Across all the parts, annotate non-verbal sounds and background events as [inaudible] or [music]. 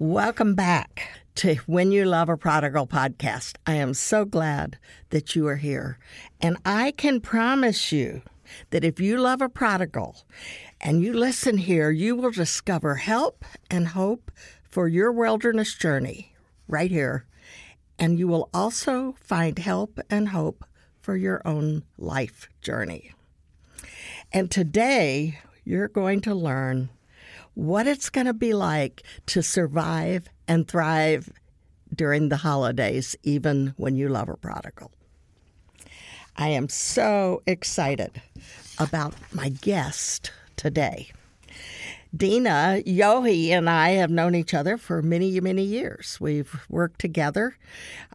Welcome back to When You Love a Prodigal podcast. I am so glad that you are here. And I can promise you that if you love a prodigal and you listen here, you will discover help and hope for your wilderness journey right here. And you will also find help and hope for your own life journey. And today, you're going to learn what it's going to be like to survive and thrive during the holidays, even when you love a prodigal. I am so excited about my guest today. Dena Yohe and I have known each other for many, many years. We've worked together,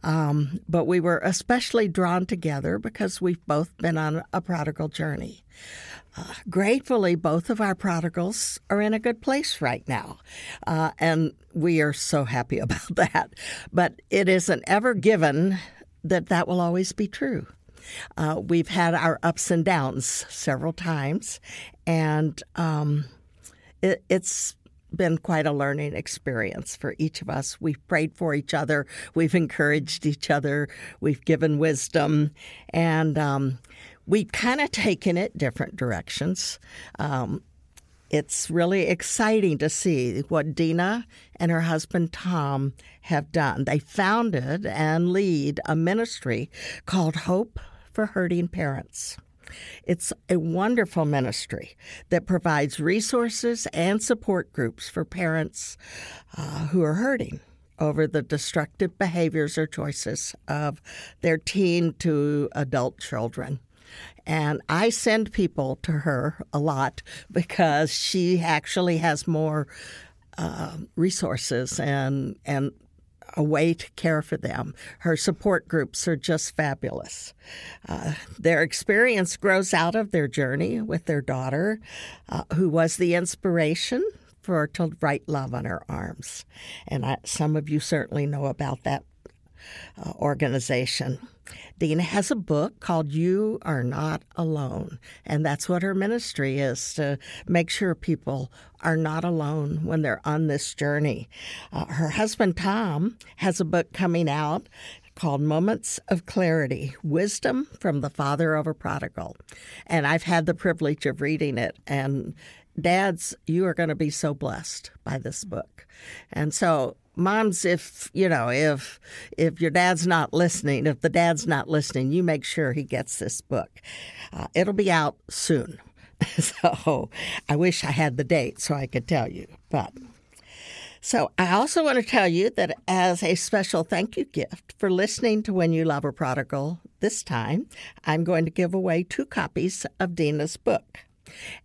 um, but we were especially drawn together because we've both been on a prodigal journey. Uh, gratefully, both of our prodigals are in a good place right now, uh, and we are so happy [laughs] about that. But it isn't ever given that that will always be true. Uh, we've had our ups and downs several times, and um, it, it's been quite a learning experience for each of us. We've prayed for each other, we've encouraged each other, we've given wisdom, and um, we've kind of taken it different directions. Um, it's really exciting to see what Dena and her husband Tom have done. They founded and lead a ministry called Hope for Hurting Parents. It's a wonderful ministry that provides resources and support groups for parents uh, who are hurting over the destructive behaviors or choices of their teen to adult children. And I send people to her a lot because she actually has more uh, resources and and a way to care for them. Her support groups are just fabulous. Uh, their experience grows out of their journey with their daughter, uh, who was the inspiration for to write Love on Her Arms. And I, some of you certainly know about that uh, organization. Dena has a book called You Are Not Alone. And that's what her ministry is to make sure people are not alone when they're on this journey. Uh, her husband, Tom, has a book coming out called Moments of Clarity Wisdom from the Father of a Prodigal. And I've had the privilege of reading it. And dads, you are going to be so blessed by this book. And so moms if you know if if your dad's not listening if the dad's not listening you make sure he gets this book. Uh, it'll be out soon. [laughs] So i wish i had the date so i could tell you but. So i also want to tell you that as a special thank you gift for listening to when you love a prodigal this time i'm going to give away two copies of Dena's book.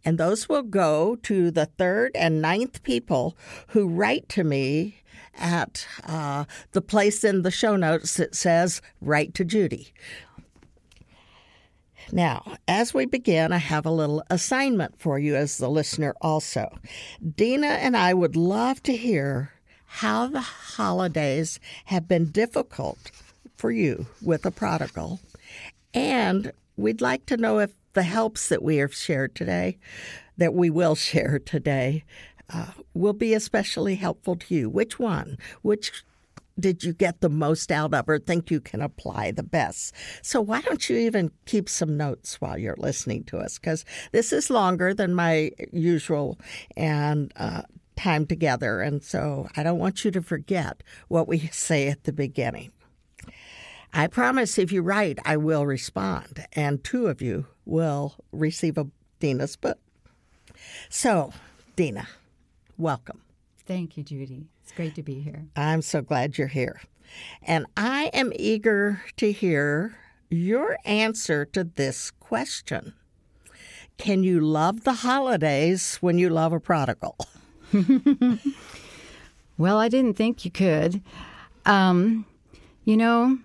And those will go to the third and ninth people who write to me at uh, the place in the show notes that says Write to Judy. Now, as we begin, I have a little assignment for you as the listener also. Dena and I would love to hear how the holidays have been difficult for you with a prodigal. And we'd like to know if the helps that we have shared today, that we will [laughs] share today, uh, will be especially helpful to you. Which one? Which did you get the most out of or think you can apply the best? So, why don't you even keep some notes while you're listening to us? Because this is longer than my usual and uh, time together. And so, I don't want you to forget what we [laughs] say at the beginning. I promise if you write, I will respond, and two of you will receive a Dena's book. So, Dena, welcome. Thank you, Judy. It's great to be here. I'm so glad you're here. And I am eager to hear your answer to this question Can you love the holidays when you love a prodigal? [laughs] well, I didn't think you could. Um, you know,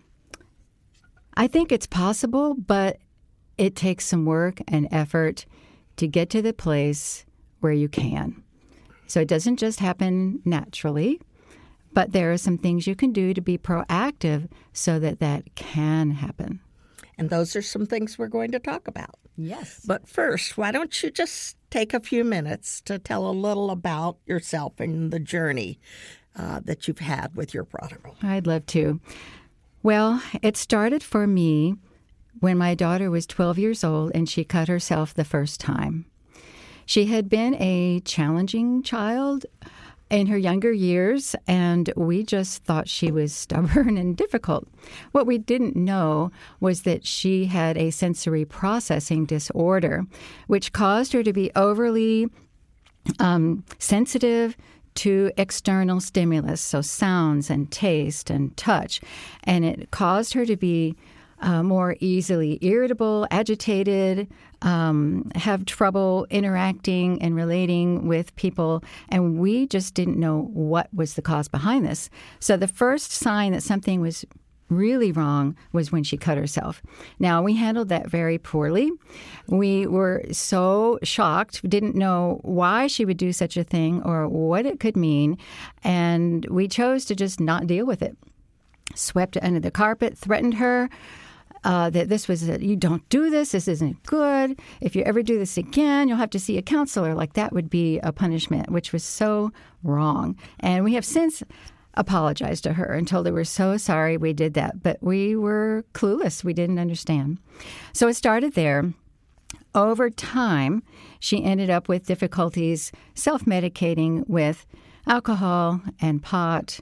I think it's possible, but it takes some work and effort to get to the place where you can. So it doesn't just happen naturally, but there are some things you can do to be proactive so that that can happen. And those are some things we're going to talk about. Yes. But first, why don't you just take a few minutes to tell a little about yourself and the journey uh, that you've had with your prodigal. I'd love to. Well, it started for me when my daughter was 12 years old and she cut herself the first time. She had been a challenging child in her younger years, and we just thought she was [laughs] stubborn and difficult. What we didn't know was that she had a sensory processing disorder, which caused her to be overly um, sensitive to external stimulus, so sounds and taste and touch, and it caused her to be uh, more easily irritable, agitated, um, have trouble interacting and relating with people. And we just didn't know what was the cause behind this. So the first sign that something was really wrong was when she cut herself. Now, we handled that very poorly. We were so shocked, didn't know why she would do such a thing or what it could mean, and we chose to just not deal with it. Swept it under the carpet, threatened her uh, that this was a, you don't do this. This isn't good. If you ever do this again, you'll have to see a counselor. Like that would be a punishment, which was so wrong. And we have since apologized to her and told her we're so sorry we did that, but we were clueless. We didn't understand. So it started there. Over time, she ended up with difficulties self medicating with alcohol and pot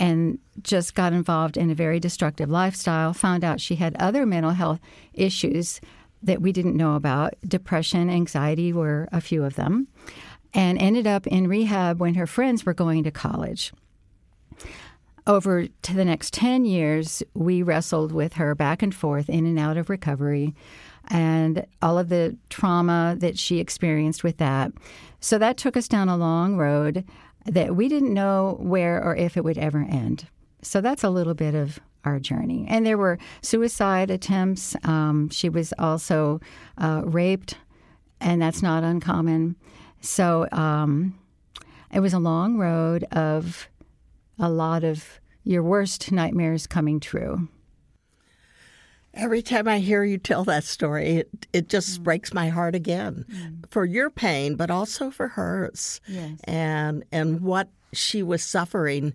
and just got involved in a very destructive lifestyle, found out she had other mental health issues that we didn't know about. Depression, anxiety were a few of them, and ended up in rehab when her friends were going to college. Over to the next 10 years, we wrestled with her back and forth in and out of recovery and all of the trauma that she experienced with that. So that took us down a long road that we didn't know where or if it would ever end. So that's a little bit of our journey. And there were suicide attempts. Um, she was also uh, raped, and that's not uncommon. So um, it was a long road of a lot of your worst nightmares coming true. Every time I hear you tell that story, it, it just mm. breaks my heart again mm. for your pain, but also for hers. Yes. And and what she was suffering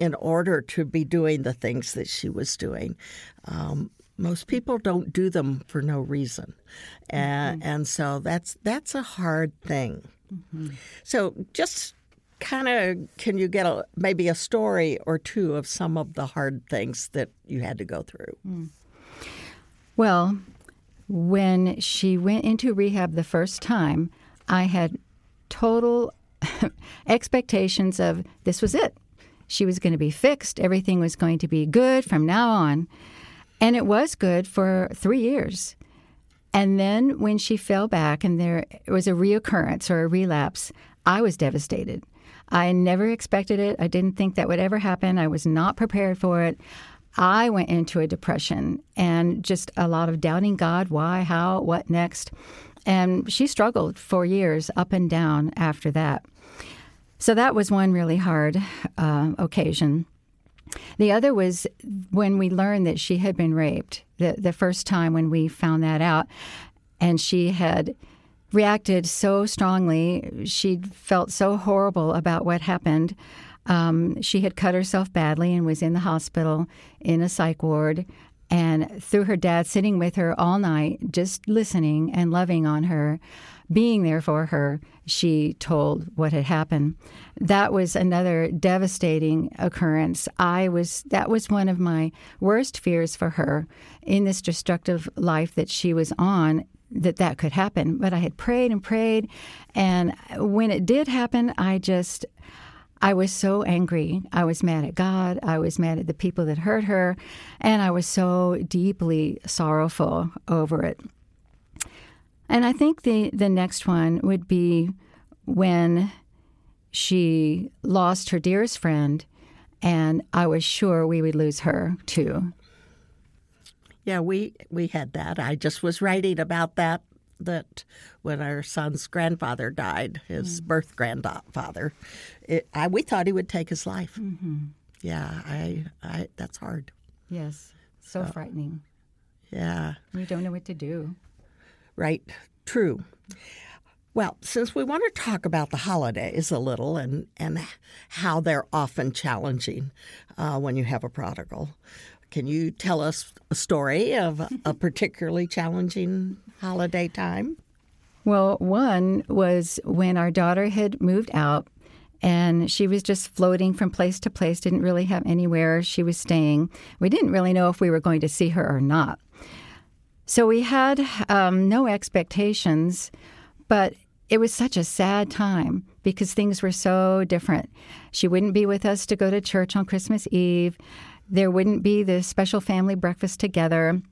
in order to be doing the things that she was doing. Um, most people don't do them for no reason, and mm-hmm. and so that's that's a hard thing. Mm-hmm. So just kind of can you get a maybe a story or two of some of the hard things that you had to go through? Mm. Well, when she went into rehab the first time, I had total [laughs] expectations of this was it. She was going to be fixed, everything was going to be good from now on. And it was good for three years. And then when she fell back and there was a reoccurrence or a relapse, I was devastated. I never expected it. I didn't think that would ever happen. I was not prepared for it. I went into a depression and just a lot of doubting God, why, how, what next. And she struggled for years up and down after that. So that was one really hard uh, occasion. The other was when we learned that she had been raped, the, the first time when we found that out. And she had reacted so strongly. She felt so horrible about what happened. Um, she had cut herself badly and was in the hospital in a psych ward. And through her dad sitting with her all night, just listening and loving on her, being there for her, she told what had happened. That was another devastating occurrence. I was that was one of my worst fears for her in this destructive life that she was on that that could happen. But I had prayed and prayed, and when it did happen, I just I was so angry. I was mad at God. I was mad at the people that hurt her. And I was so deeply sorrowful over it. And I think the, the next one would be when she lost her dearest friend, and I was sure we would lose her too. Yeah, we we had that. I just was writing about that that when our son's grandfather died, his mm. birth grandfather, it, I, we thought he would take his life. Mm-hmm. Yeah, I, I, that's hard. Yes, so, so frightening. Yeah, we don't know what to do. Right. True. Well, since we want to talk about the holidays a little and, and how they're often challenging uh, when you have a prodigal, can you tell us a story of a [laughs] particularly challenging holiday time? Well, one was when our daughter had moved out and she was just floating from place to place, didn't really have anywhere she was staying. We didn't really know if we were going to see her or not. So we had um, no expectations, but it was such a sad time because things were so different. She wouldn't be with us to go to church on Christmas Eve. There wouldn't be the special family breakfast together.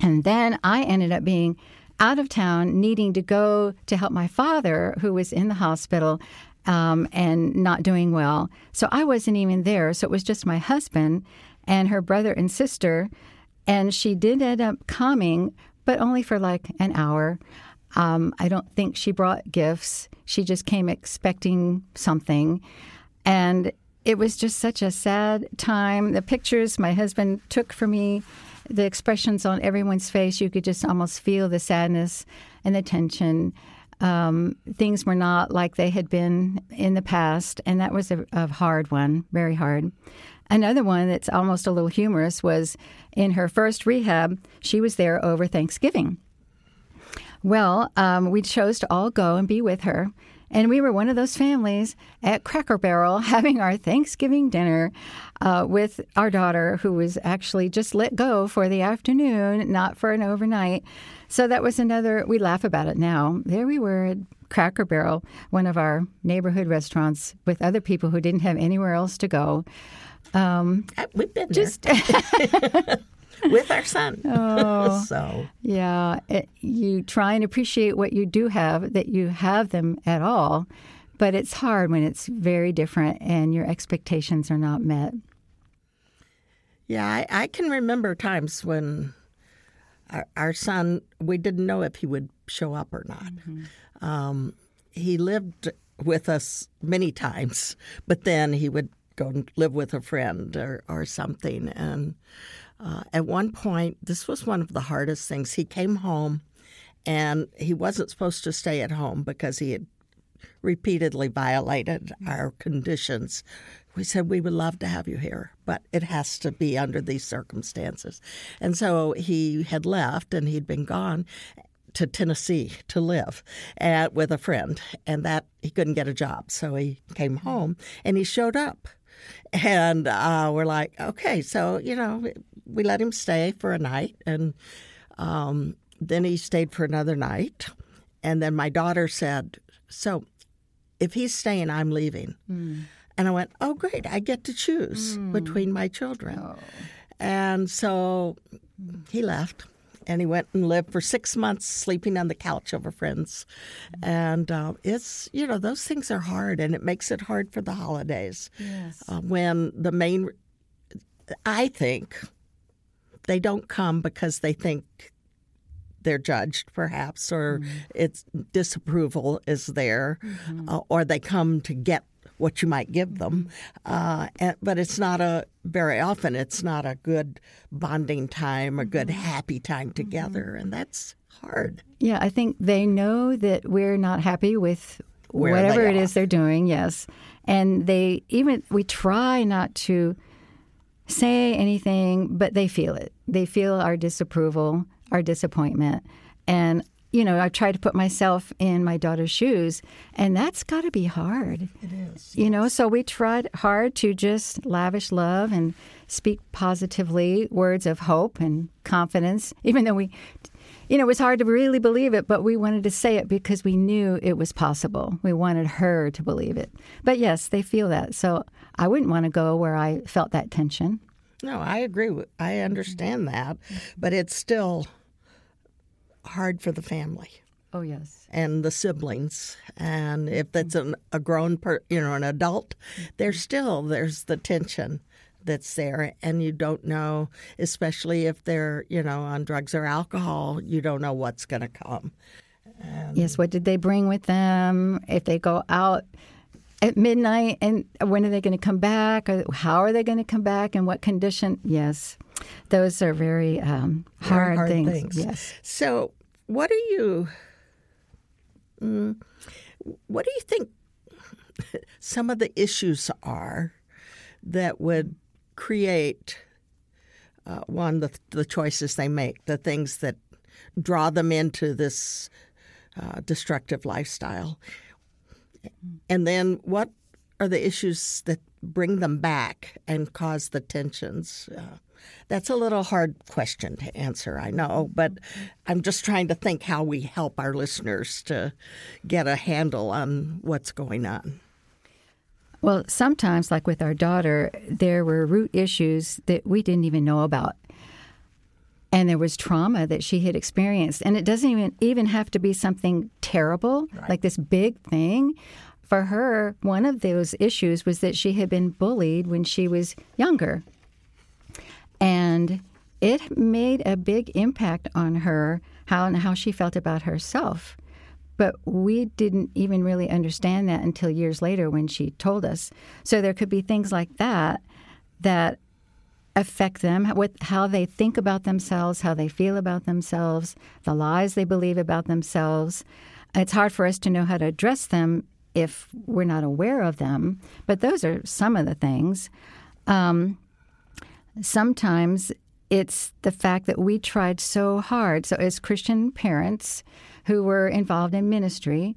And then I ended up being out of town, needing to go to help my father, who was in the hospital um, and not doing well. So I wasn't even there. So it was just my husband and her brother and sister. And she did end up coming, but only for like an hour. Um, I don't think she brought gifts. She just came expecting something. And it was just such a sad time. The pictures my husband took for me, the expressions on everyone's face, you could just almost feel the sadness and the tension. Um, things were not like they had been in the past, and that was a, a hard one, very hard. Another one that's almost a little humorous was in her first rehab, she was there over Thanksgiving. Well, um, we chose to all go and be with her. And we were one of those families at Cracker Barrel [laughs] having our Thanksgiving dinner uh, with our daughter, who was actually just let go for the afternoon, not for an overnight. So that was another, we laugh about it now. There we were at Cracker Barrel, one of our neighborhood restaurants, with other people who didn't have anywhere else to go. Um, uh, We've been just [laughs] [laughs] with our son. [laughs] Oh, so yeah, it, you try and appreciate what you do have that you have them at all, but it's hard when it's very different and your expectations are not met. Yeah, I, I can remember times when our, our, son we didn't know if he would show up or not. Mm-hmm. Um, he lived with us many times, but then he would go and live with a friend or, or something. And uh, at one point, this was one of the hardest things. He came home and he wasn't supposed to stay at home because he had repeatedly violated our conditions. We said, We would love to have you here, but it has to be under these circumstances. And so he had left and he'd been gone to Tennessee to live at, with a friend, and that he couldn't get a job. So he came home and he showed up. And uh, we're like, okay, so, you know, we let him stay for a night, and um, then he stayed for another night. And then my daughter said, "So, if he's staying, I'm leaving." Mm. And I went, "Oh, great! I get to choose mm. between my children." Oh. And so he left, and he went and lived for six months, sleeping on the couch of a friend's. And uh, it's you know those things are hard, and it makes it hard for the holidays. Yes. Uh, when the main, I think they don't come because they think they're judged, perhaps, or mm-hmm. it's disapproval is there, mm-hmm. uh, or they come to get what you might give them. Uh, and, but it's not a very often. It's not a good bonding time, a good mm-hmm. happy time together, mm-hmm. and that's hard. Yeah, I think they know that we're not happy with Where whatever it is they're doing. Yes, and they even we try not to say anything, but they feel it. They feel our disapproval, our disappointment. And, you know, I try to put myself in my daughter's shoes, and that's got to be hard. It is. You yes. know, so we tried hard to just lavish love and speak positively words of hope and confidence, even though we you know, it was hard to really believe it, but we wanted to say it because we knew it was possible. We wanted her to believe it. But yes, they feel that. So I wouldn't want to go where I felt that tension. No, I agree. With, I understand that, but it's still hard for the family. Oh yes, and the siblings, and if that's an, a grown, per, you know, an adult, there's mm-hmm. still there's the tension that's there. And you don't know especially if they're you know on drugs or alcohol you don't know what's going to come. And yes what did they bring with them? If they go out at midnight and when are they going to come back? How are they going to come back and what condition? Yes. Those are very, um, hard, hard things. things. Yes. So what are you Mm. What do you think [laughs] some of the issues are that would create uh, one the, the choices they make, the things that draw them into this uh, destructive lifestyle, and then what are the issues that bring them back and cause the tensions? Uh, that's a little hard question to answer, I know, but I'm just trying to think how we help our listeners to get a handle on what's going on. Well, sometimes, like with our daughter, there were root issues that we didn't even know about. And there was trauma that she had experienced. And it doesn't even, even have to be something terrible, right. like this big thing. For her, one of those issues was that she had been bullied when she was younger. And it made a big impact on her, how and how she felt about herself. But we didn't even really understand that until years later when she told us. So there could be things like that that affect them, with how they think about themselves, how they feel about themselves, the lies they believe about themselves. It's hard for us to know how to address them if we're not aware of them, but those are some of the things. Um, sometimes it's the fact that we tried so hard. So, as Christian parents who were involved in ministry,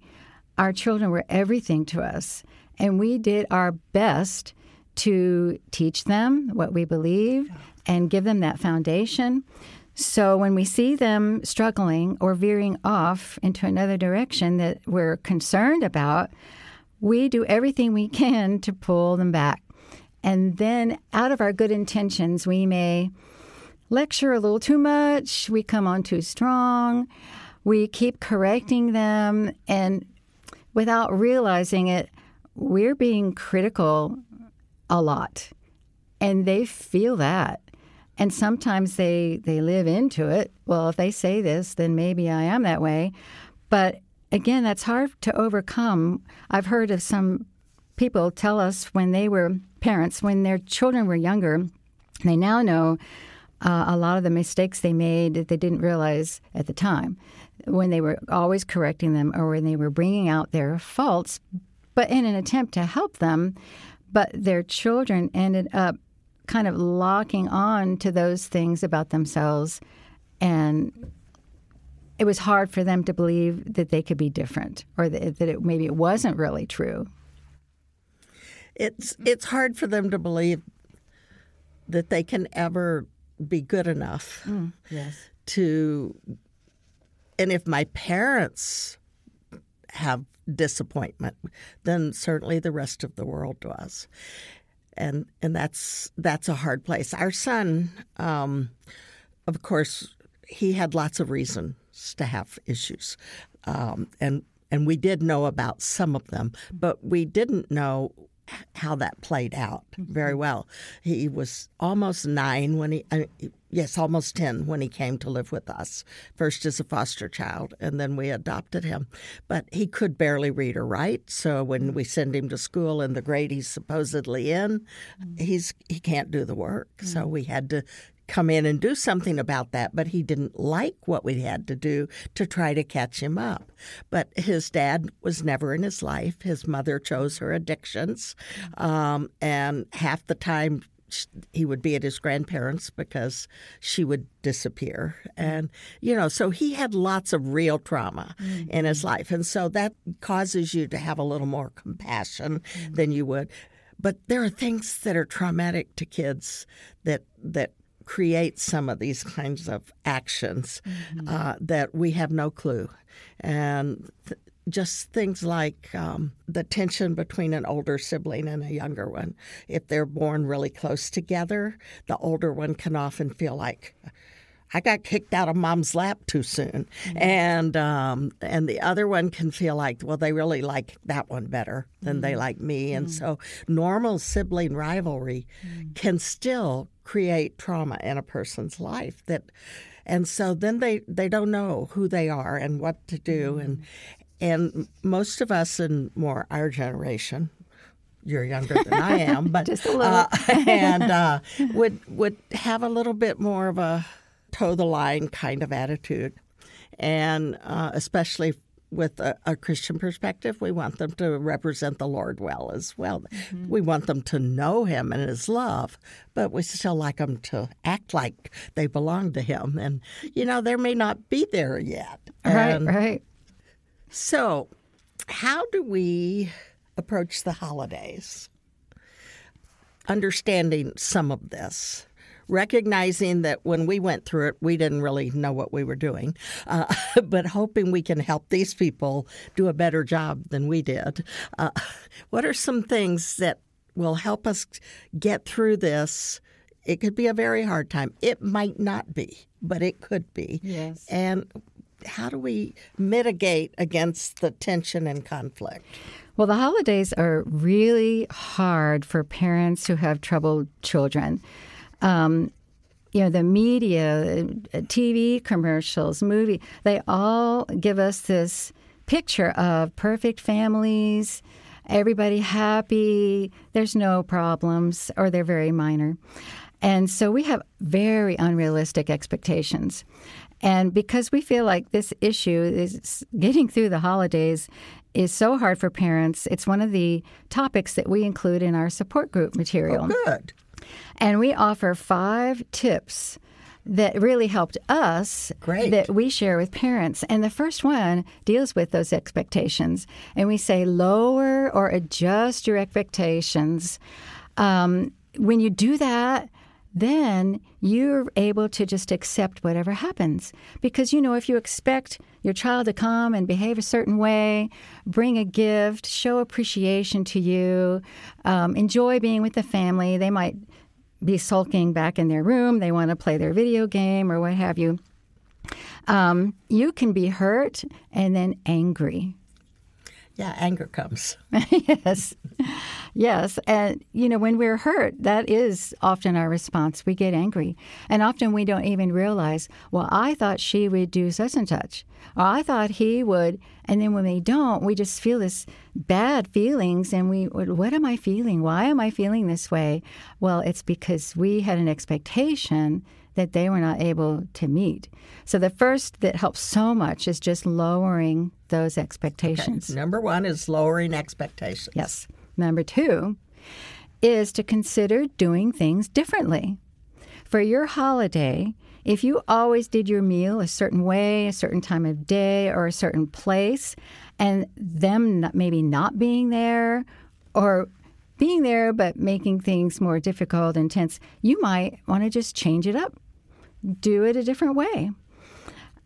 our children were everything to us. And we did our best to teach them what we believe and give them that foundation. So when we see them struggling or veering off into another direction that we're concerned about, we do everything we can to pull them back. And then, out of our good intentions, we may lecture a little too much, we come on too strong, we keep correcting them, and without realizing it, we're being critical a lot. And they feel that. And sometimes they, they live into it. Well, if they say this, then maybe I am that way. But again, that's hard to overcome. I've heard of some people tell us when they were parents, when their children were younger, they now know uh, a lot of the mistakes they made that they didn't realize at the time when they were always correcting them or when they were bringing out their faults, but in an attempt to help them. But their children ended up kind of locking on to those things about themselves and it was hard for them to believe that they could be different or that, that it, maybe it wasn't really true it's it's hard for them to believe that they can ever be good enough mm, yes. to and if my parents have disappointment than certainly the rest of the world was. and and that's that's a hard place our son um, of course he had lots of reasons to have issues um, and and we did know about some of them but we didn't know how that played out very mm-hmm. well. He was almost nine when he, uh, yes, almost 10 when he came to live with us, first as a foster child, and then we adopted him. But he could barely read or write, so when we send him to school in the grade he's supposedly in, mm-hmm. he's he can't do the work. So we had to come in and do something about that, but he didn't like what we had to do to try to catch him up. But his dad was never in his life. His mother chose her addictions, um, and half the time he would be at his grandparents because she would disappear and you know so he had lots of real trauma mm-hmm. in his life and so that causes you to have a little more compassion mm-hmm. than you would but there are things that are traumatic to kids that that create some of these kinds of actions mm-hmm. uh, that we have no clue. And th- just things like um, the tension between an older sibling and a younger one. If they're born really close together, the older one can often feel like, I got kicked out of mom's lap too soon, mm-hmm. and um, and the other one can feel like, well, they really like that one better than mm-hmm. they like me, and mm-hmm. so normal sibling rivalry mm-hmm. can still create trauma in a person's life that and so then they they don't know who they are and what to do mm-hmm. and and most of us in more our generation you're younger than I am, but [laughs] just a little, uh, [laughs] and [laughs] uh, would would have a little bit more of a toe the line kind of attitude, and uh, especially with a, a, Christian perspective, we want them to represent the Lord well as well. Mm-hmm. We want them to know Him and His love, but we still like them to act like they belong to Him. And, you know, there may not be there yet. Right, and right. So, how do we approach the holidays? Understanding some of this recognizing that when we went through it, we didn't really know what we were doing, uh, [laughs] but hoping we can help these people do a better job than we did. Uh, [laughs] what are some things that will help us get through this? It could be a very hard time. It might not be, but it could be. Yes. And how do we mitigate against the tension and conflict? Well, the holidays are really hard for parents who have troubled children um, you know, the media, TV commercials, movie, they all give us this picture of perfect families, everybody happy, there's no problems, or they're very minor. And so we have very unrealistic expectations. And because we feel like this issue is getting through the holidays is so hard for parents, it's one of the topics that we include in our support group material. Oh, good. And we offer five tips that really helped us Great. that we share with parents. And the first one deals with those expectations. And we say lower or adjust your expectations. Um, when you do that, then you're able to just accept whatever happens. Because, you know, if you expect your child to come and behave a certain way, bring a gift, show appreciation to you, um, enjoy being with the family, they might be sulking back in their room, they want to play their video game or what have you. Um, you can be hurt and then angry. Yeah, anger comes. [laughs] yes. Yes. And, you know, when we're hurt, that is often our response. We get angry. And often we don't even realize, well, I thought she would do such and such, or I thought he would. And then when they don't, we just feel this bad feelings. And we, what am I feeling? Why am I feeling this way? Well, it's because we had an expectation that they were not able to meet. So the first that helps so much is just lowering those expectations. Okay. Number one is lowering expectations. Yes. Number two is to consider doing things differently. For your holiday, if you always did your meal a certain way, a certain time of day, or a certain place, and them not, maybe not being there or being there but making things more difficult and tense, you might want to just change it up, do it a different way.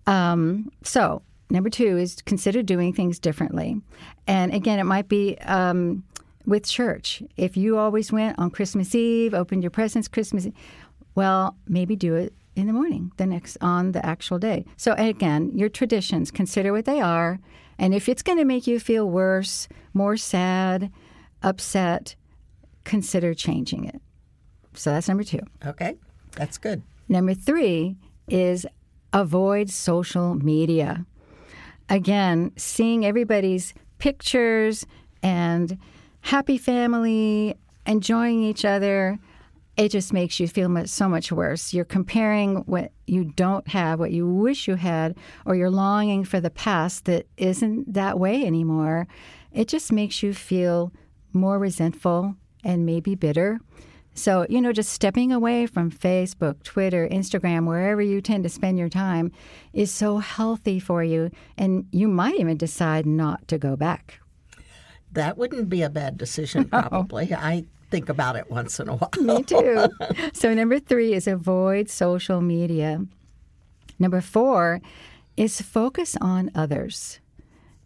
Um, so, number two is consider doing things differently. And again, it might be um, with church. If you always went on Christmas Eve, opened your presents Christmas, well, maybe do it in the morning, the next on the actual day. So again, your traditions, consider what they are, and if it's going to make you feel worse, more sad, upset, consider changing it. So that's number 2. Okay. That's good. Number 3 is avoid social media. Again, seeing everybody's pictures and happy family, enjoying each other, it just makes you feel much, so much worse. You're comparing what you don't have, what you wish you had, or you're longing for the past that isn't that way anymore. It just makes you feel more resentful and maybe bitter. So, you know, just stepping away from Facebook, Twitter, Instagram, wherever you tend to spend your time is so healthy for you. And you might even decide not to go back. That wouldn't be a bad decision, [laughs] probably. No. I think about it once in a while. Me too. [laughs] [laughs] so, number three is avoid social media. Number four is focus on others.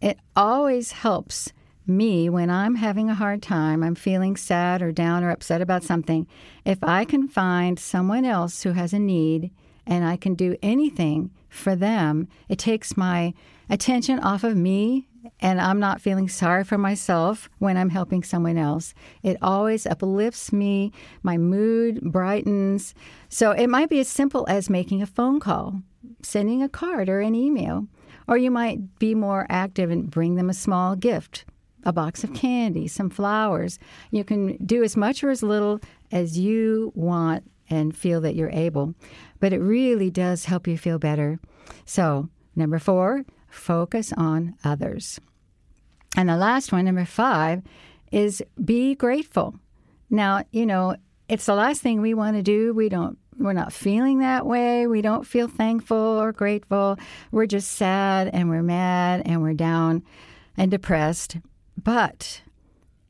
It always helps me when I'm having a hard time, I'm feeling sad or down or upset about something. If I can find someone else who has a need and I can do anything for them, it takes my attention off of me and I'm not feeling sorry for myself when I'm helping someone else. It always uplifts me, my mood brightens. So it might be as simple as making a phone call, sending a card or an email, or you might be more active and bring them a small gift. A box of candy, some flowers. You can do as much or as little as you want and feel that you're able. But it really does help you feel better. So, number four, focus on others. And the last one, number five, is be grateful. Now, you know, it's the last thing we want to do. We don't we're not feeling that way. We don't feel thankful or grateful. We're just sad and we're mad and we're down and depressed. But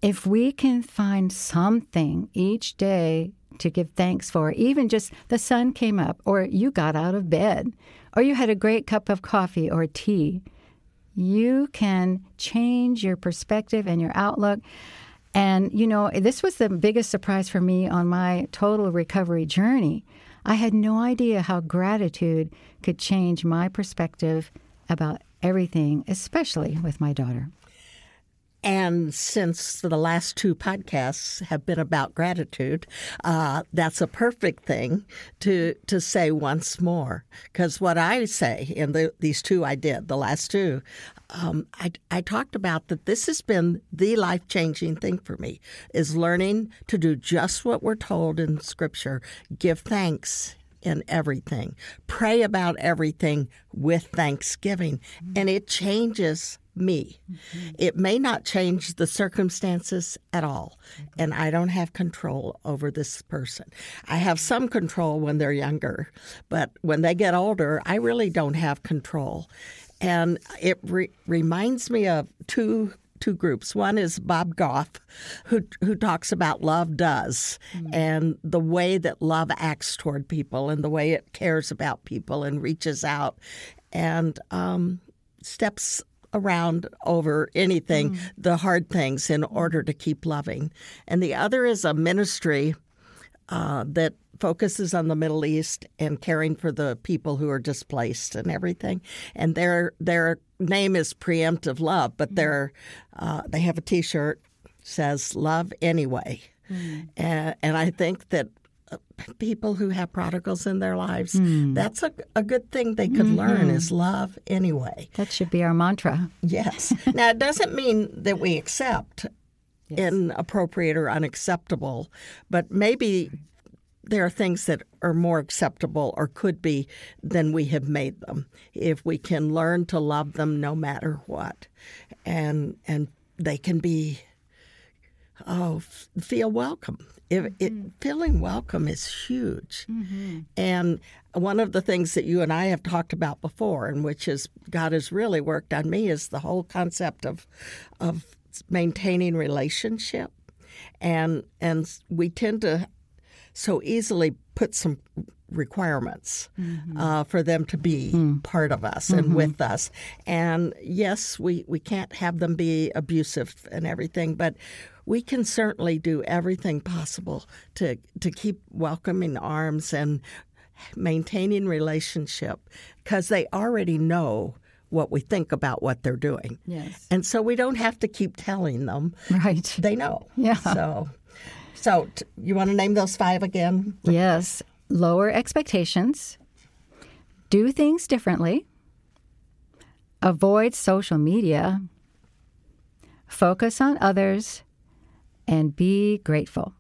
if we can find something each day to give thanks for, even just the sun came up, or you got out of bed, or you had a great cup of coffee or tea, you can change your perspective and your outlook. And, you know, this was the biggest surprise for me on my total recovery journey. I had no idea how gratitude could change my perspective about everything, especially with my daughter. And since the last two podcasts have been about gratitude, uh, that's a perfect thing to to say once more. Because what I say in the, these two I did, the last two, um, I, I talked about that this has been the life changing thing for me is learning to do just what we're told in Scripture, give thanks in everything, pray about everything with thanksgiving, and it changes me. Mm-hmm. It may not change the circumstances at all, mm-hmm. and I don't have control over this person. I have some control when they're younger, but when they get older, I really don't have control. And it re- reminds me of two two groups. One is Bob Goff, who who talks about love does mm-hmm. and the way that love acts toward people and the way it cares about people and reaches out and um, steps around over anything, mm. the hard things, in order to keep loving. And the other is a ministry uh, that focuses on the Middle East and caring for the people who are displaced and everything. And their their name is Preemptive Love, but mm. they're uh, they have a T-shirt says "Love Anyway," mm. and, and I think that people who have prodigals in their lives, mm. that's a, a good thing they could mm-hmm. learn is love anyway. That should be our mantra. Yes. now, it doesn't mean that we accept yes. inappropriate or unacceptable, but maybe there are things that are more acceptable or could be than we have made them if we can learn to love them no matter what and and they can be oh feel welcome it, mm-hmm. it, feeling welcome is huge. Mm-hmm. And one of the things that you and I have talked about before, and which is God has really worked on me, is the whole concept of of maintaining relationship. And and we tend to so easily put some requirements mm-hmm. uh, for them to be mm. part of us and mm-hmm. with us. And yes, we, we can't have them be abusive and everything, but we can certainly do everything possible to to keep welcoming arms and maintaining relationship because they already know what we think about what they're doing. Yes. And so we don't have to keep telling them. Right. They know. Yeah. So so t- you want to name those five again? Yes. Lower expectations. Do things differently. Avoid social media. Focus on others and be grateful.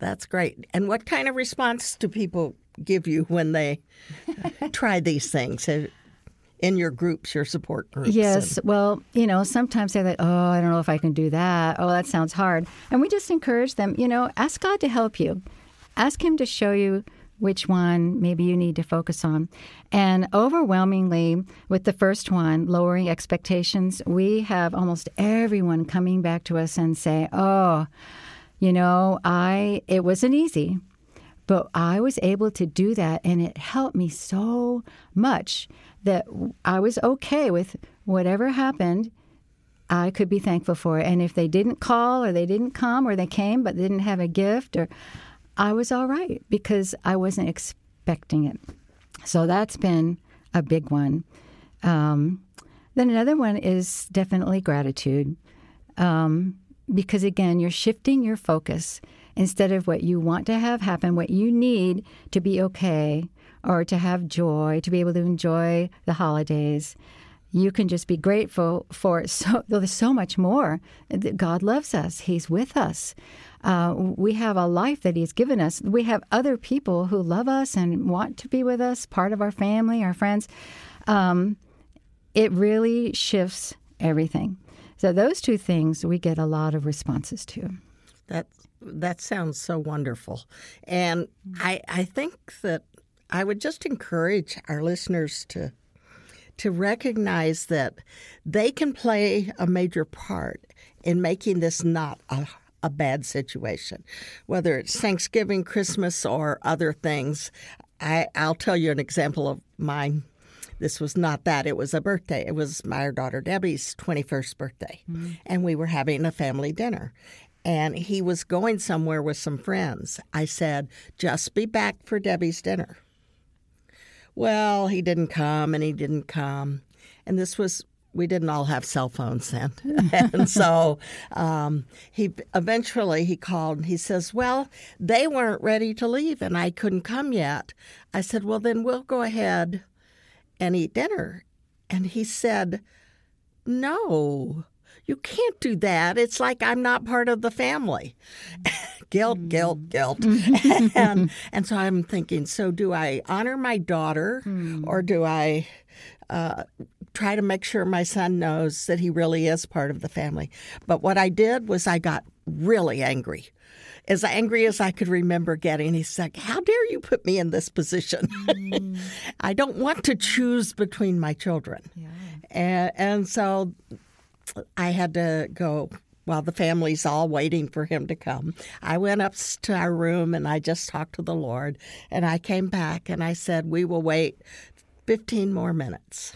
That's great. And what kind of response do people give you when they [laughs] try these things in your groups, your support groups? Yes. And... Well, you know, sometimes they're like, oh, I don't know if I can do that. Oh, that sounds hard. And we just encourage them, you know, ask God to help you. Ask Him to show you which one maybe you need to focus on. And overwhelmingly, with the first one, lowering expectations, we have almost everyone coming back to us and say, "Oh, you know, I it wasn't easy, but I was able to do that and it helped me so much that I was okay with whatever happened." I could be thankful for it. And if they didn't call or they didn't come or they came but didn't have a gift or I was all right because I wasn't expecting it. So that's been a big one. Um, then another one is definitely gratitude. Um, because again, you're shifting your focus instead of what you want to have happen, what you need to be okay or to have joy, to be able to enjoy the holidays. You can just be grateful for [laughs] so there's so much more. God loves us. He's with us. Uh, we have a life that He's given us. We have other people who love us and want to be with us, part of our family, our friends. Um, it really shifts everything. So those two things we get a lot of responses to. That that sounds so wonderful, and I I think that I would just encourage our listeners to to recognize that they can play a major part in making this not a, a bad situation, whether it's Thanksgiving, Christmas, or other things. I, I'll tell you an example of mine. This was not that. It was a birthday. It was my daughter Debbie's 21st birthday. Mm-hmm. And we were having a family dinner. And he was going somewhere with some friends. I said, just be back for Debbie's dinner. Well, he didn't come and he didn't come. And this was we didn't all have cell phones then, [laughs] and so um, he eventually he called and he says, "Well, they weren't ready to leave, and I couldn't come yet." I said, "Well, then we'll go ahead and eat dinner," and he said, "No." You can't do that. It's like I'm not part of the family. [laughs] guilt, guilt, guilt. [laughs] and, and so I'm thinking, so do I honor my daughter mm. or do I uh, try to make sure my son knows that he really is part of the family. But what I did was I got really angry. As angry as I could remember getting, he's like, How dare you put me in this position? Mm. [laughs] I don't want to choose between my children. Yeah. And, and so I had to go while the family's all waiting for him to come. I went up to our room and I just talked to the Lord. And I came back and I said, We will wait 15 more minutes.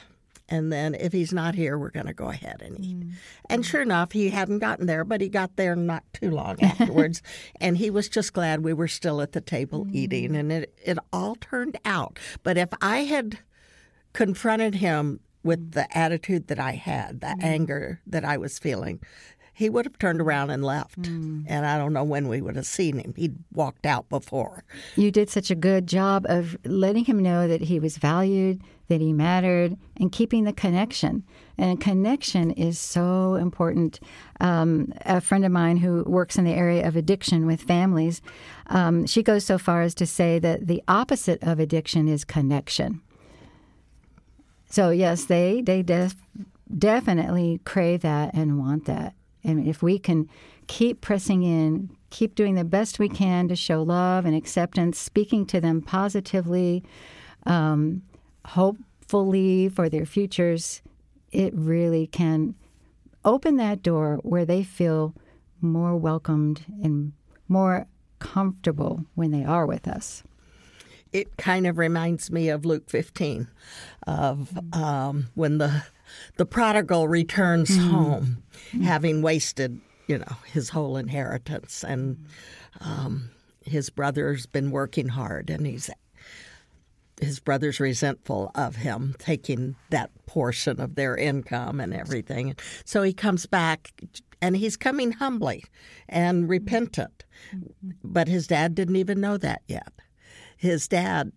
And then if he's not here, we're going to go ahead and eat. Mm. And sure enough, he hadn't gotten there, but he got there not too long afterwards. [laughs] and he was just glad we were still at the table mm. eating. And it, it all turned out. But if I had confronted him with the attitude that I had, the mm. anger that I was feeling, he would have turned around and left. Mm. And I don't know when we would have seen him. He'd walked out before. You did such a good job of letting him know that he was valued, that he mattered, and keeping the connection. And connection is so important. Um, a friend of mine who works in the area of addiction with families, um, she goes so far as to say that the opposite of addiction is connection. So yes, they they def- definitely crave that and want that. And if we can keep pressing in, keep doing the best we can to show love and acceptance, speaking to them positively, um, hopefully for their futures, it really can open that door where they feel more welcomed and more comfortable when they are with us. It kind of reminds me of Luke 15, of um, when the the prodigal returns mm. home, having wasted, you know, his whole inheritance, and um, his brother's been working hard, and he's his brother's resentful of him taking that portion of their income and everything. So he comes back and he's coming humbly and repentant. But his dad didn't even know that yet. His dad,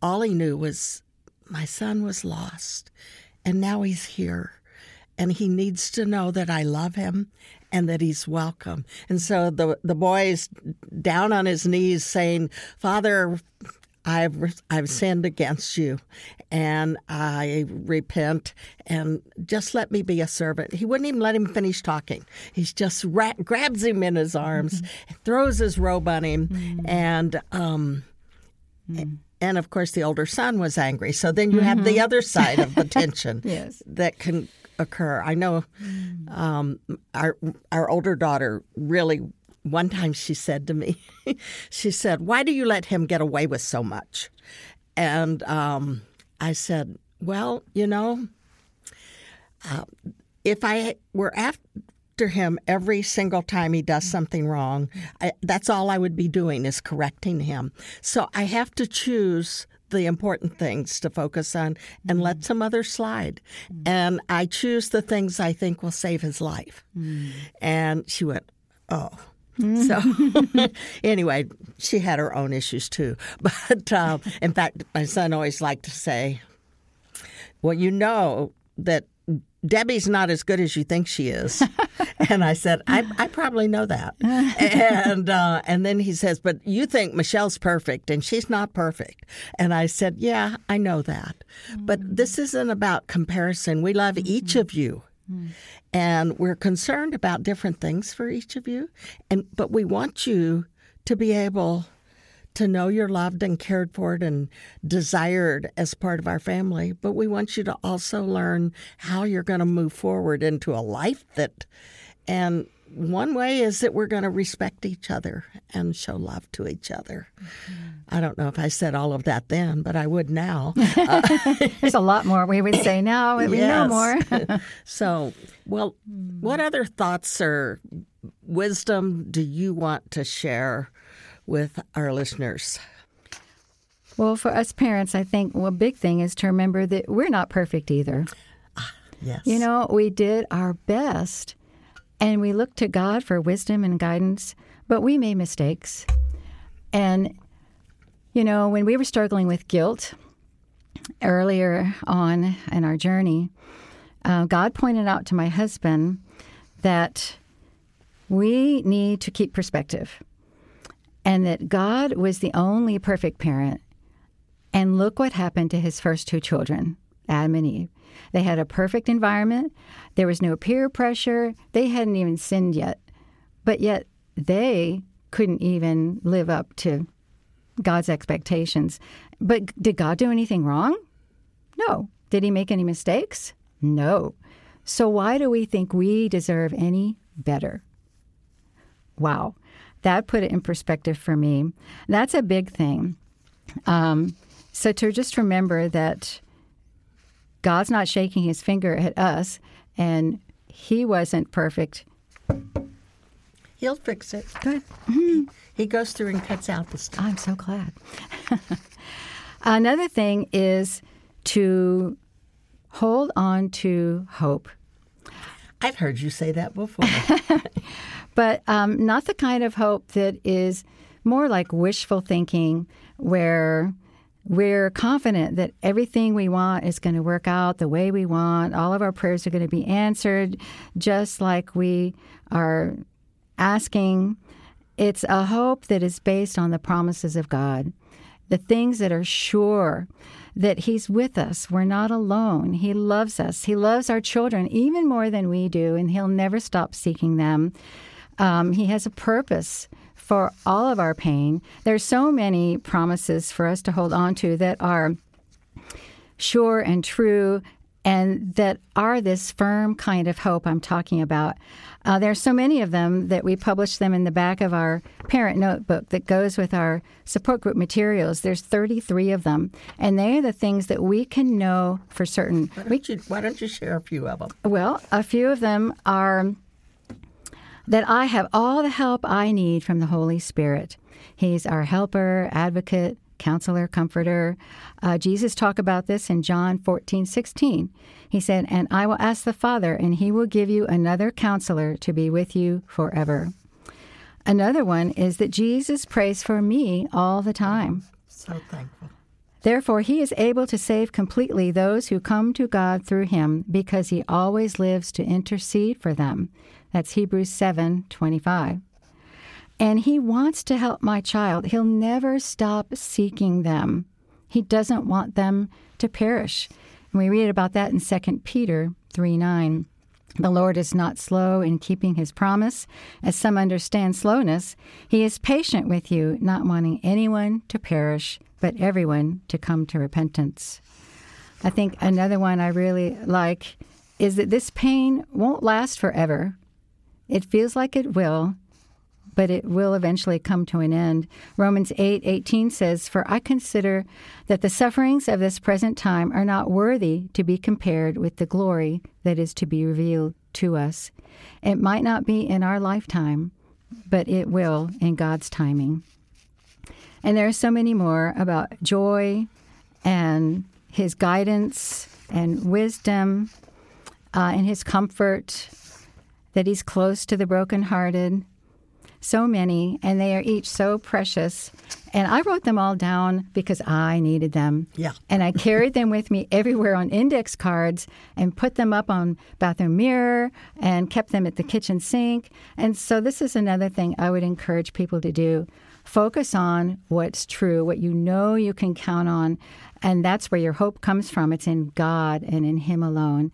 all he knew was, my son was lost and now he's here. And he needs to know that I love him and that he's welcome. And so the the boy is down on his knees saying, Father, I've I've sinned against you, and I repent, and just let me be a servant. He wouldn't even let him finish talking. He's just ra- grabs him in his arms, mm-hmm. throws his robe on him, mm-hmm. and um, mm-hmm and of course the older son was angry so then you mm-hmm. have the mm-hmm. other side of the [laughs] tension yes. that can occur i know um, our our older daughter really one time she said to me [laughs] she said why do you let him get away with so much and um, i said well you know uh, if i were after after him every single time he does something wrong. I, that's all I would be doing is correcting him. So I have to choose the important things to focus on and mm. let some others slide. Mm. And I choose the things I think will save his life. Mm. And she went, Oh. So, [laughs] anyway, she had her own issues too. [laughs] But uh, in fact, my son always liked to say, Well, you know that Debbie's not as good as you think she is. [laughs] and I said, I, I probably know that. and uh, and then he says, but you think Michelle's perfect and she's not perfect. And I said, yeah, I know that. Mm-hmm. But this isn't about comparison. We love mm-hmm. each of you. Mm-hmm. And we're concerned about different things for each of you. And but we want you to be able to know you're loved and cared for and desired as part of our family, but we want you to also learn how you're going to move forward into a life that, and one way is that we're going to respect each other and show love to each other. Mm-hmm. I don't know if I said all of that then, but I would now. Uh, [laughs] There's a lot more we would say now. We yes. know more. [laughs] [laughs] so, well, what other thoughts or wisdom do you want to share with our listeners? Well, for us parents, I think well, big thing is to remember that we're not perfect either. Ah, yes. You know, we did our best and we looked to God for wisdom and guidance, but we made mistakes. And, you know, when we were struggling with guilt earlier on in our journey, uh, God pointed out to my husband that we need to keep perspective and that God was the only perfect parent. And look what happened to his first two children, Adam and Eve. They had a perfect environment. There was no peer pressure. They hadn't even sinned yet. But yet they couldn't even live up to God's expectations. But did God do anything wrong? No. Did he make any mistakes? No. So why do we think we deserve any better? Wow that put it in perspective for me. That's a big thing. Um, so to just remember that God's not shaking his finger at us, and he wasn't perfect. He'll fix it. Good. Mm-hmm. He goes through and cuts out the stuff. I'm so glad. [laughs] Another thing is to hold on to hope. I've heard you say that before. [laughs] but um, not the kind of hope that is more like wishful thinking, where we're confident that everything we want is going to work out the way we want. All of our prayers are going to be answered just like we are asking. It's a hope that is based on the promises of God, the things that are sure that He's with us. We're not alone. He loves us. He loves our children even more than we do, and He'll never stop seeking them. Um, he has a purpose for all of our pain. There's so many promises for us to hold on to that are sure and true and that are this firm kind of hope I'm talking about. Uh, there are so many of them that we publish them in the back of our parent notebook that goes with our support group materials. There's 33 of them, and they are the things that we can know for certain. Why don't you, why don't you share a few of them? Well, a few of them are that I have all the help I need from the Holy Spirit. He's our helper, advocate, counselor, comforter. Uh, Jesus talked about this in John 14, 16. He said, And I will ask the Father, and he will give you another counselor to be with you forever. Another one is that Jesus prays for me all the time. So thankful. Therefore, he is able to save completely those who come to God through him because he always lives to intercede for them. That's Hebrews 7 25. And he wants to help my child. He'll never stop seeking them. He doesn't want them to perish. And we read about that in 2 Peter 3 9. The Lord is not slow in keeping his promise, as some understand slowness. He is patient with you, not wanting anyone to perish, but everyone to come to repentance. I think another one I really like is that this pain won't last forever. It feels like it will, but it will eventually come to an end. Romans 8 18 says, For I consider that the sufferings of this present time are not worthy to be compared with the glory that is to be revealed to us. It might not be in our lifetime, but it will in God's timing. And there are so many more about joy and his guidance and wisdom uh, and his comfort that he's close to the brokenhearted. So many, and they are each so precious. And I wrote them all down because I needed them. Yeah. And I carried them with me everywhere on index cards and put them up on bathroom mirror and kept them at the kitchen sink. And so this is another thing I would encourage people to do. Focus on what's true, what you know you can count on, and that's where your hope comes from. It's in God and in Him alone.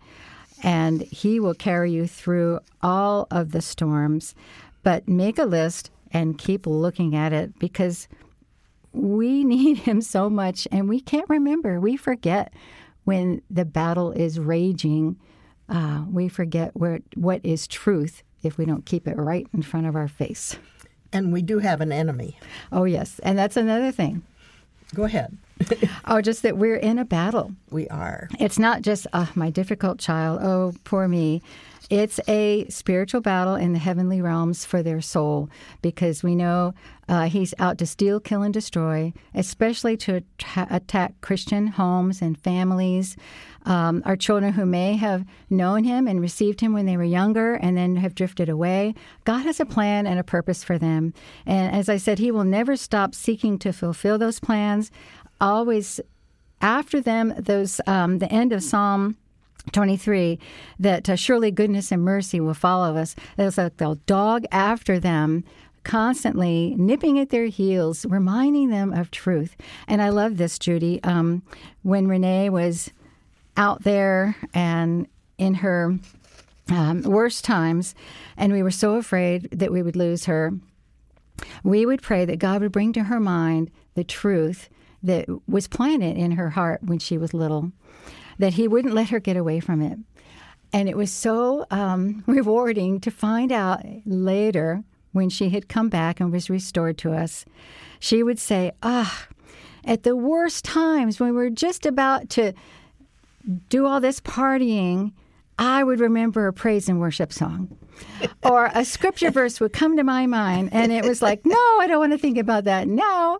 And He will carry you through all of the storms. But make a list and keep looking at it because we [laughs] need Him so much and we can't remember. We forget when the battle is raging. Uh, we forget where, what is truth if we don't keep it right in front of our face. And we do have an enemy. Oh, yes. And that's another thing. Go ahead. [laughs] oh, just that we're in a battle. We are. It's not just, oh, my difficult child, oh, poor me. It's a spiritual battle in the heavenly realms for their soul because we know uh, he's out to steal, kill, and destroy, especially to att- attack Christian homes and families. Um, our children who may have known him and received him when they were younger and then have drifted away. God has a plan and a purpose for them. And as I said, he will never stop seeking to fulfill those plans. Always after them, those um, the end of Psalm 23 that uh, surely goodness and mercy will follow us. It's like they'll dog after them, constantly nipping at their heels, reminding them of truth. And I love this, Judy. Um, when Renee was out there and in her um, worst times, and we were so afraid that we would lose her, we would pray that God would bring to her mind the truth that was planted in her heart when she was little that he wouldn't let her get away from it. And it was so um, [laughs] rewarding to find out later when she had come back and was restored to us. She would say, Ah, at the worst times when we were just about to do all this partying, I would remember a praise and worship song. or a scripture verse would come to my mind, and it was like, no, I don't want to think about that now.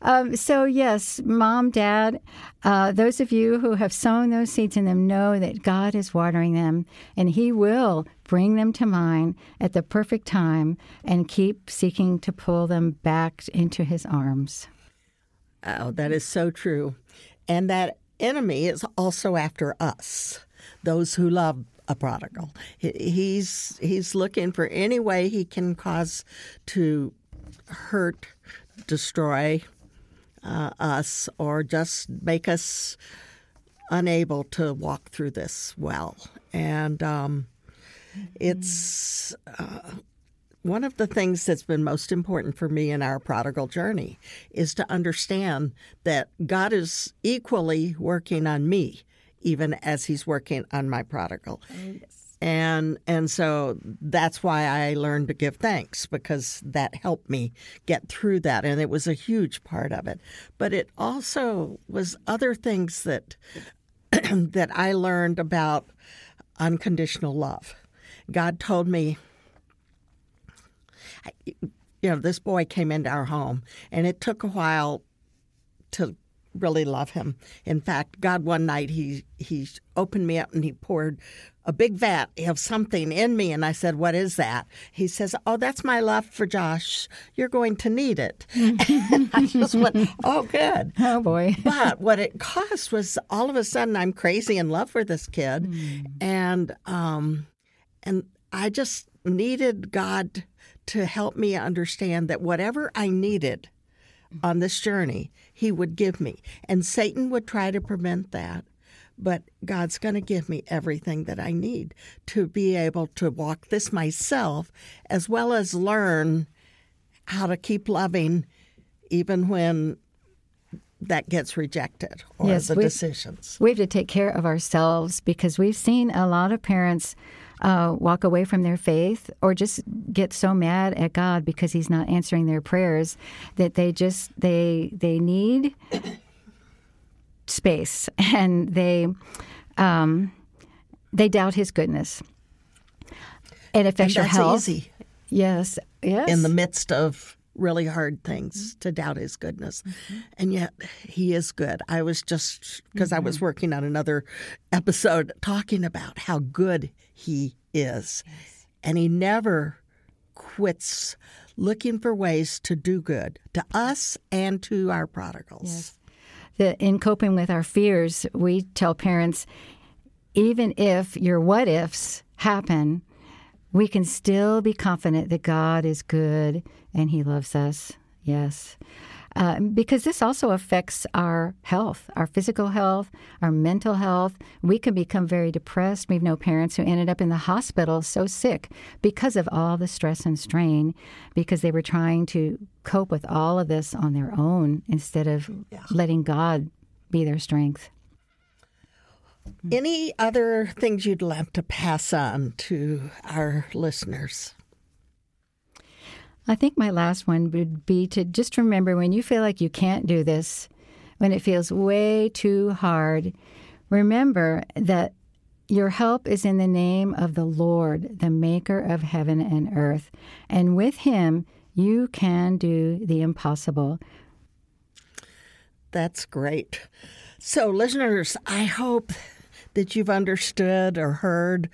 Um, so, yes, mom, dad, uh, those of you who have sown those seeds in them know that God is watering them, and He will bring them to mind at the perfect time and keep seeking to pull them back into His arms. Oh, that is so true. And that enemy is also after us, those who love a prodigal. He's he's looking for any way he can cause to hurt, destroy uh, us, or just make us unable to walk through this well. And um, it's uh, one of the things that's been most important for me in our prodigal journey is to understand that God is equally working on me even as he's working on my prodigal. Oh, yes. And and so that's why I learned to give thanks because that helped me get through that and it was a huge part of it. But it also was other things that [clears throat] that I learned about unconditional love. God told me you know this boy came into our home and it took a while to really love him. In fact, God one night he he opened me up and he poured a big vat of something in me and I said, "What is that?" He says, "Oh, that's my love for Josh. You're going to need it." [laughs] and I just went, "Oh, good." [laughs] Oh boy. [laughs] but what it caused was all of a sudden I'm crazy in love for this kid mm. and um and I just needed God to help me understand that whatever I needed on this journey, he would give me. And Satan would try to prevent that. But God's going to give me everything that I need to be able to walk this myself, as well as learn how to keep loving even when that gets rejected or yes, the decisions. We have to take care of ourselves because we've seen a lot of parents uh, walk away from their faith or just get so mad at God because He's not answering their prayers that they just they they need [coughs] space [laughs] and they um, they doubt His goodness. It affects your health. Easy. Yes, yes. In the midst of really hard things to doubt his goodness. Mm-hmm. And yet he is good. I was just, because mm-hmm. I was mm-hmm. working on another episode talking about how good he is. Yes. And he never quits looking for ways to do good to us and to our prodigals. Yes. The, in coping with our fears, we tell parents even if your what ifs happen, we can still be confident that God is good and He loves us. Yes. Uh, because this also affects our health, our physical health, our mental health. We can become very depressed. We've known parents who ended up in the hospital so sick because of all the stress and strain, because they were trying to cope with all of this on their own instead of yeah. letting God be their strength. Any other things you'd like to pass on to our listeners? I think my last one would be to just remember when you feel like you can't do this, when it feels way too hard, remember that your help is in the name of the Lord, the maker of heaven and earth. And with him, you can do the impossible. That's great. So, listeners, I hope that you've understood or heard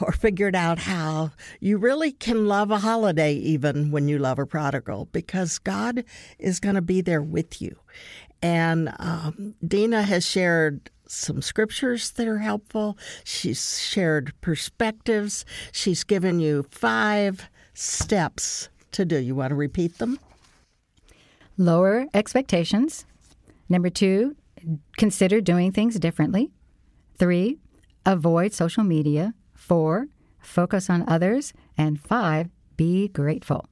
or figured out how you really can love a holiday even when you love a prodigal because God is going to be there with you. And um, Dena has shared some scriptures that are helpful. She's shared perspectives. She's given you five steps to do. You want to repeat them? Lower expectations. Number two, consider doing things differently. Three, avoid social media. Four, focus on others. And five, be grateful.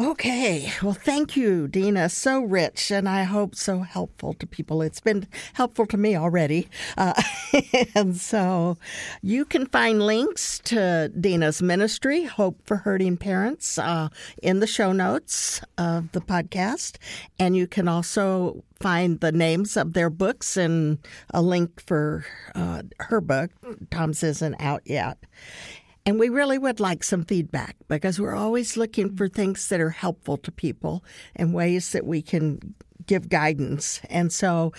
Okay. Well, thank you, Dena. So rich, and I hope so helpful to people. It's been helpful to me already. Uh, [laughs] and so you can find links to Dena's ministry, Hope for Hurting Parents, uh, in the show notes of the podcast. And you can also find the names of their books and a link for uh, her book. Tom's isn't out yet. And we really would like some feedback because we're always looking for things that are helpful to people and ways that we can give guidance. And so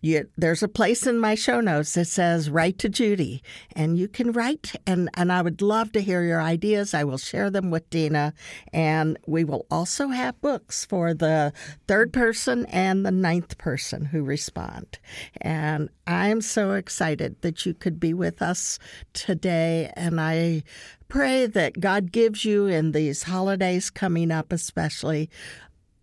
you, there's a place in my show notes that says write to Judy, and you can write. and And I would love to hear your ideas. I will share them with Dena, and we will also have books for the third person and the ninth person who respond. And I'm so excited that you could be with us today, and I pray that God gives you in these holidays coming up, especially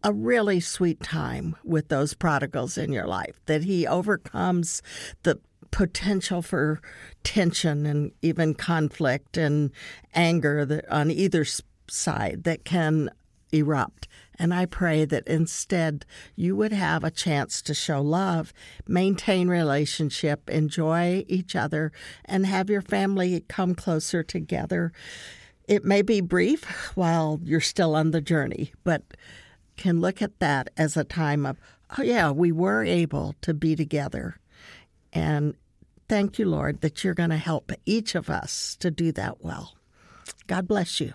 a really sweet time with those prodigals in your life, that he overcomes the potential for tension and even conflict and anger on either side that can erupt. And I pray that instead you would have a chance to show love, maintain relationship, enjoy each other, and have your family come closer together. It may be brief while you're still on the journey, but can look at that as a time of, oh, yeah, we were able to be together. And thank you, Lord, that you're going to help each of us to do that well. God bless you.